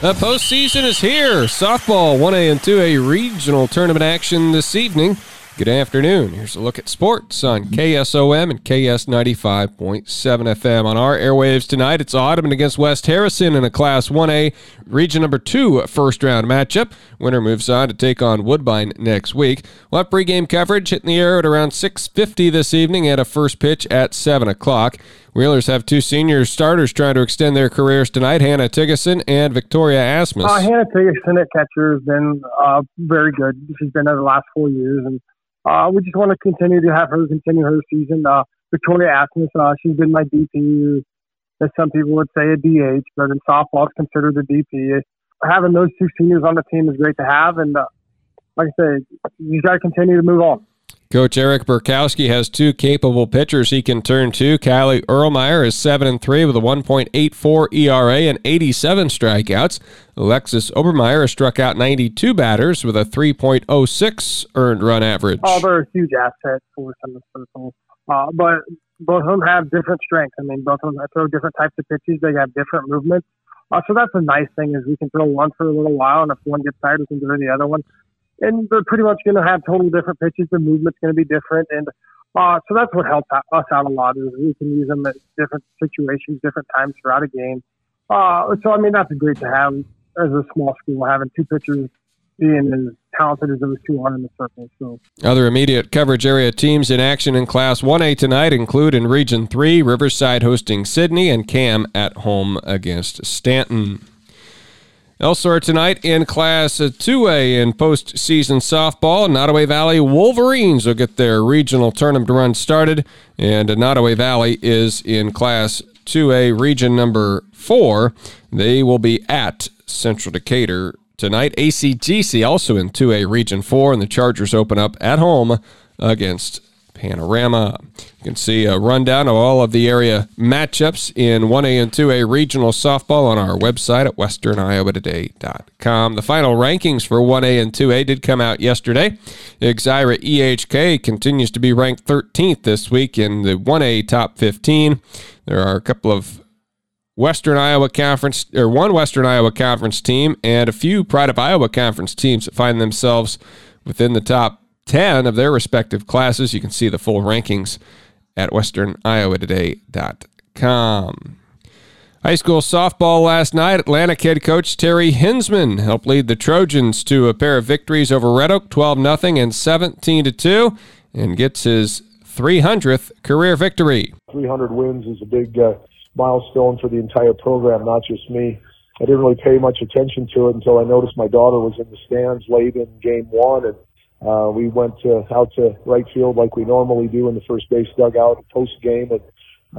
The postseason is here. Softball 1A and 2A regional tournament action this evening. Good afternoon. Here's a look at sports on KSOM and KS 95.7 FM. On our airwaves tonight, it's Audubon against West Harrison in a Class 1A Region Number 2 first round matchup. Winner moves on to take on Woodbine next week. We'll have pregame coverage hitting the air at around 6.50 this evening and a first pitch at 7 o'clock. Wheelers have two senior starters trying to extend their careers tonight, Hannah Tigeson and Victoria Asmus. Uh, Hannah Tigeson at catcher has been uh, very good. She's been there the last four years, and uh, we just want to continue to have her continue her season. Uh, Victoria Asmus, uh, she's been my DP, as some people would say a DH, but in softball it's considered a DP. Having those two seniors on the team is great to have, and uh, like I said, you got to continue to move on. Coach Eric Burkowski has two capable pitchers he can turn to. Callie Erlmeyer is 7 and 3 with a 1.84 ERA and 87 strikeouts. Alexis Obermeyer has struck out 92 batters with a 3.06 earned run average. Oh, they're huge asset for some of uh, But both of them have different strengths. I mean, both of them throw different types of pitches. They have different movements. Uh, so that's a nice thing is we can throw one for a little while, and if one gets tired, we can throw the other one and they're pretty much going to have totally different pitches. The movement's going to be different, and uh, so that's what helps us out a lot is we can use them at different situations, different times throughout a game. Uh, so I mean that's great to have as a small school having two pitchers being as talented as those two are in the circle. So other immediate coverage area teams in action in Class 1A tonight include in Region 3 Riverside hosting Sidney and Cam at home against Stanton. Elsewhere tonight in Class 2A in postseason softball, Nodaway Valley Wolverines will get their regional tournament run started, and Nodaway Valley is in Class 2A region number 4. They will be at Central Decatur tonight. ACGC also in 2A region 4, and the Chargers open up at home against Panorama. You can see a rundown of all of the area matchups in 1A and 2A regional softball on our website at westerniowatoday.com. The final rankings for 1A and 2A did come out yesterday. Exira EHK continues to be ranked 13th this week in the 1A top 15. There are a couple of Western Iowa Conference, or one Western Iowa Conference team, and a few Pride of Iowa Conference teams that find themselves within the top 10 of their respective classes. You can see the full rankings at westerniowatoday.com. High school softball last night. Atlantic head coach Terry Hinsman helped lead the Trojans to a pair of victories over Red Oak, 12 0 and 17 2, and gets his 300th career victory. 300 wins is a big uh, milestone for the entire program, not just me. I didn't really pay much attention to it until I noticed my daughter was in the stands late in game one, and uh, we went uh, out to right field like we normally do in the first base dugout post game, and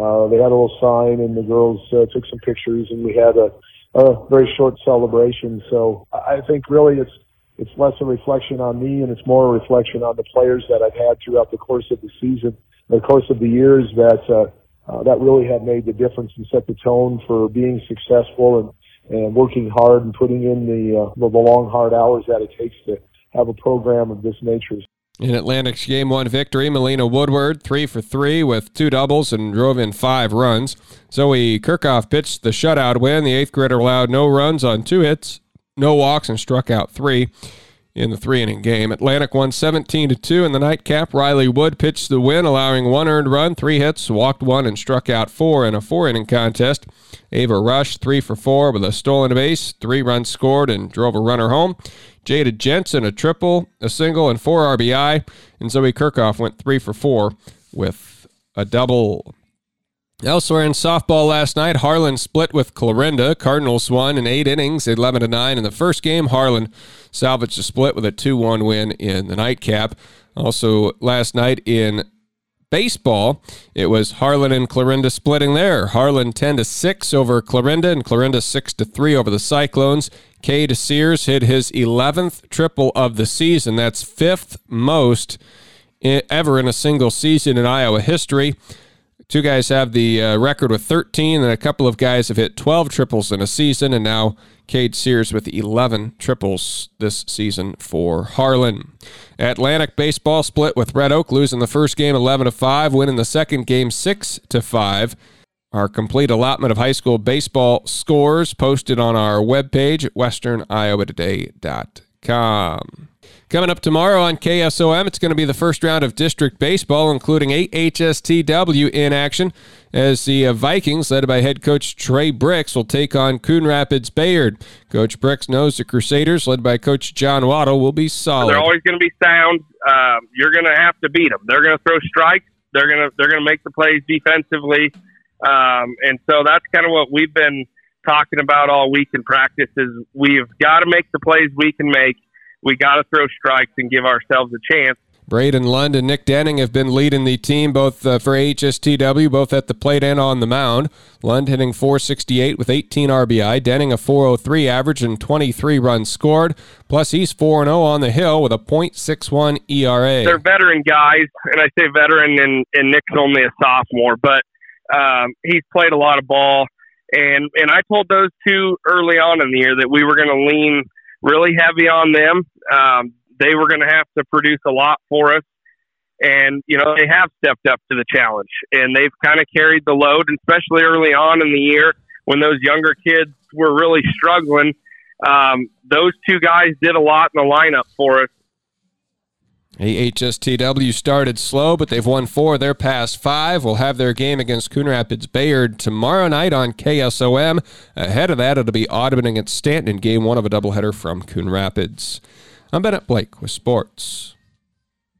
uh, they had a little sign, and the girls uh, took some pictures, and we had a, a very short celebration. So I think really it's it's less a reflection on me, and it's more a reflection on the players that I've had throughout the course of the season, the course of the years that uh, uh, that really have made the difference and set the tone for being successful and and working hard and putting in the uh, the long hard hours that it takes to have a program of this nature. In Atlantic's game one victory, Melina Woodward, three for three with two doubles and drove in five runs. Zoe Kirchhoff pitched the shutout win. The eighth grader allowed no runs on two hits, no walks, and struck out three in the three inning game. Atlantic won 17 to 2 in the nightcap. Riley Wood pitched the win, allowing one earned run, three hits, walked one, and struck out four in a four inning contest. Ava Rush, three for four with a stolen base, three runs scored, and drove a runner home. Jada Jensen, a triple, a single, and four RBI. And Zoe Kirchhoff went three for four with a double. Elsewhere in softball last night, Harlan split with Clarinda. Cardinals won in eight innings, 11 to 9 in the first game. Harlan salvaged a split with a 2 1 win in the nightcap. Also, last night in baseball, it was Harlan and Clarinda splitting there. Harlan 10 to 6 over Clarinda, and Clarinda 6 to 3 over the Cyclones. Cade Sears hit his 11th triple of the season. That's fifth most ever in a single season in Iowa history. Two guys have the uh, record with 13, and a couple of guys have hit 12 triples in a season, and now Cade Sears with 11 triples this season for Harlan. Atlantic baseball split with Red Oak, losing the first game 11 to 5, winning the second game 6 to 5. Our complete allotment of high school baseball scores posted on our webpage at westerniowatoday.com. Coming up tomorrow on KSOM, it's going to be the first round of district baseball, including AHSTW in action, as the uh, Vikings, led by head coach Trey Bricks, will take on Coon Rapids Bayard. Coach Bricks knows the Crusaders, led by Coach John Waddle, will be solid. They're always going to be sound. Um, you're going to have to beat them. They're going to throw strikes. They're going to they're going to make the plays defensively, um, and so that's kind of what we've been talking about all week in practice. Is we've got to make the plays we can make we got to throw strikes and give ourselves a chance. Braden Lund and Nick Denning have been leading the team both uh, for HSTW, both at the plate and on the mound. Lund hitting 468 with 18 RBI, Denning a 403 average and 23 runs scored. Plus, he's 4 0 on the hill with a .61 ERA. They're veteran guys, and I say veteran, and, and Nick's only a sophomore, but um, he's played a lot of ball. And, and I told those two early on in the year that we were going to lean – really heavy on them. Um, they were going to have to produce a lot for us. And, you know, they have stepped up to the challenge and they've kind of carried the load, especially early on in the year when those younger kids were really struggling. Um, those two guys did a lot in the lineup for us AHSTW started slow, but they've won four of their past five. Will have their game against Coon Rapids Bayard tomorrow night on KSOM. Ahead of that, it'll be Audubon against Stanton in game one of a doubleheader from Coon Rapids. I'm Bennett Blake with sports.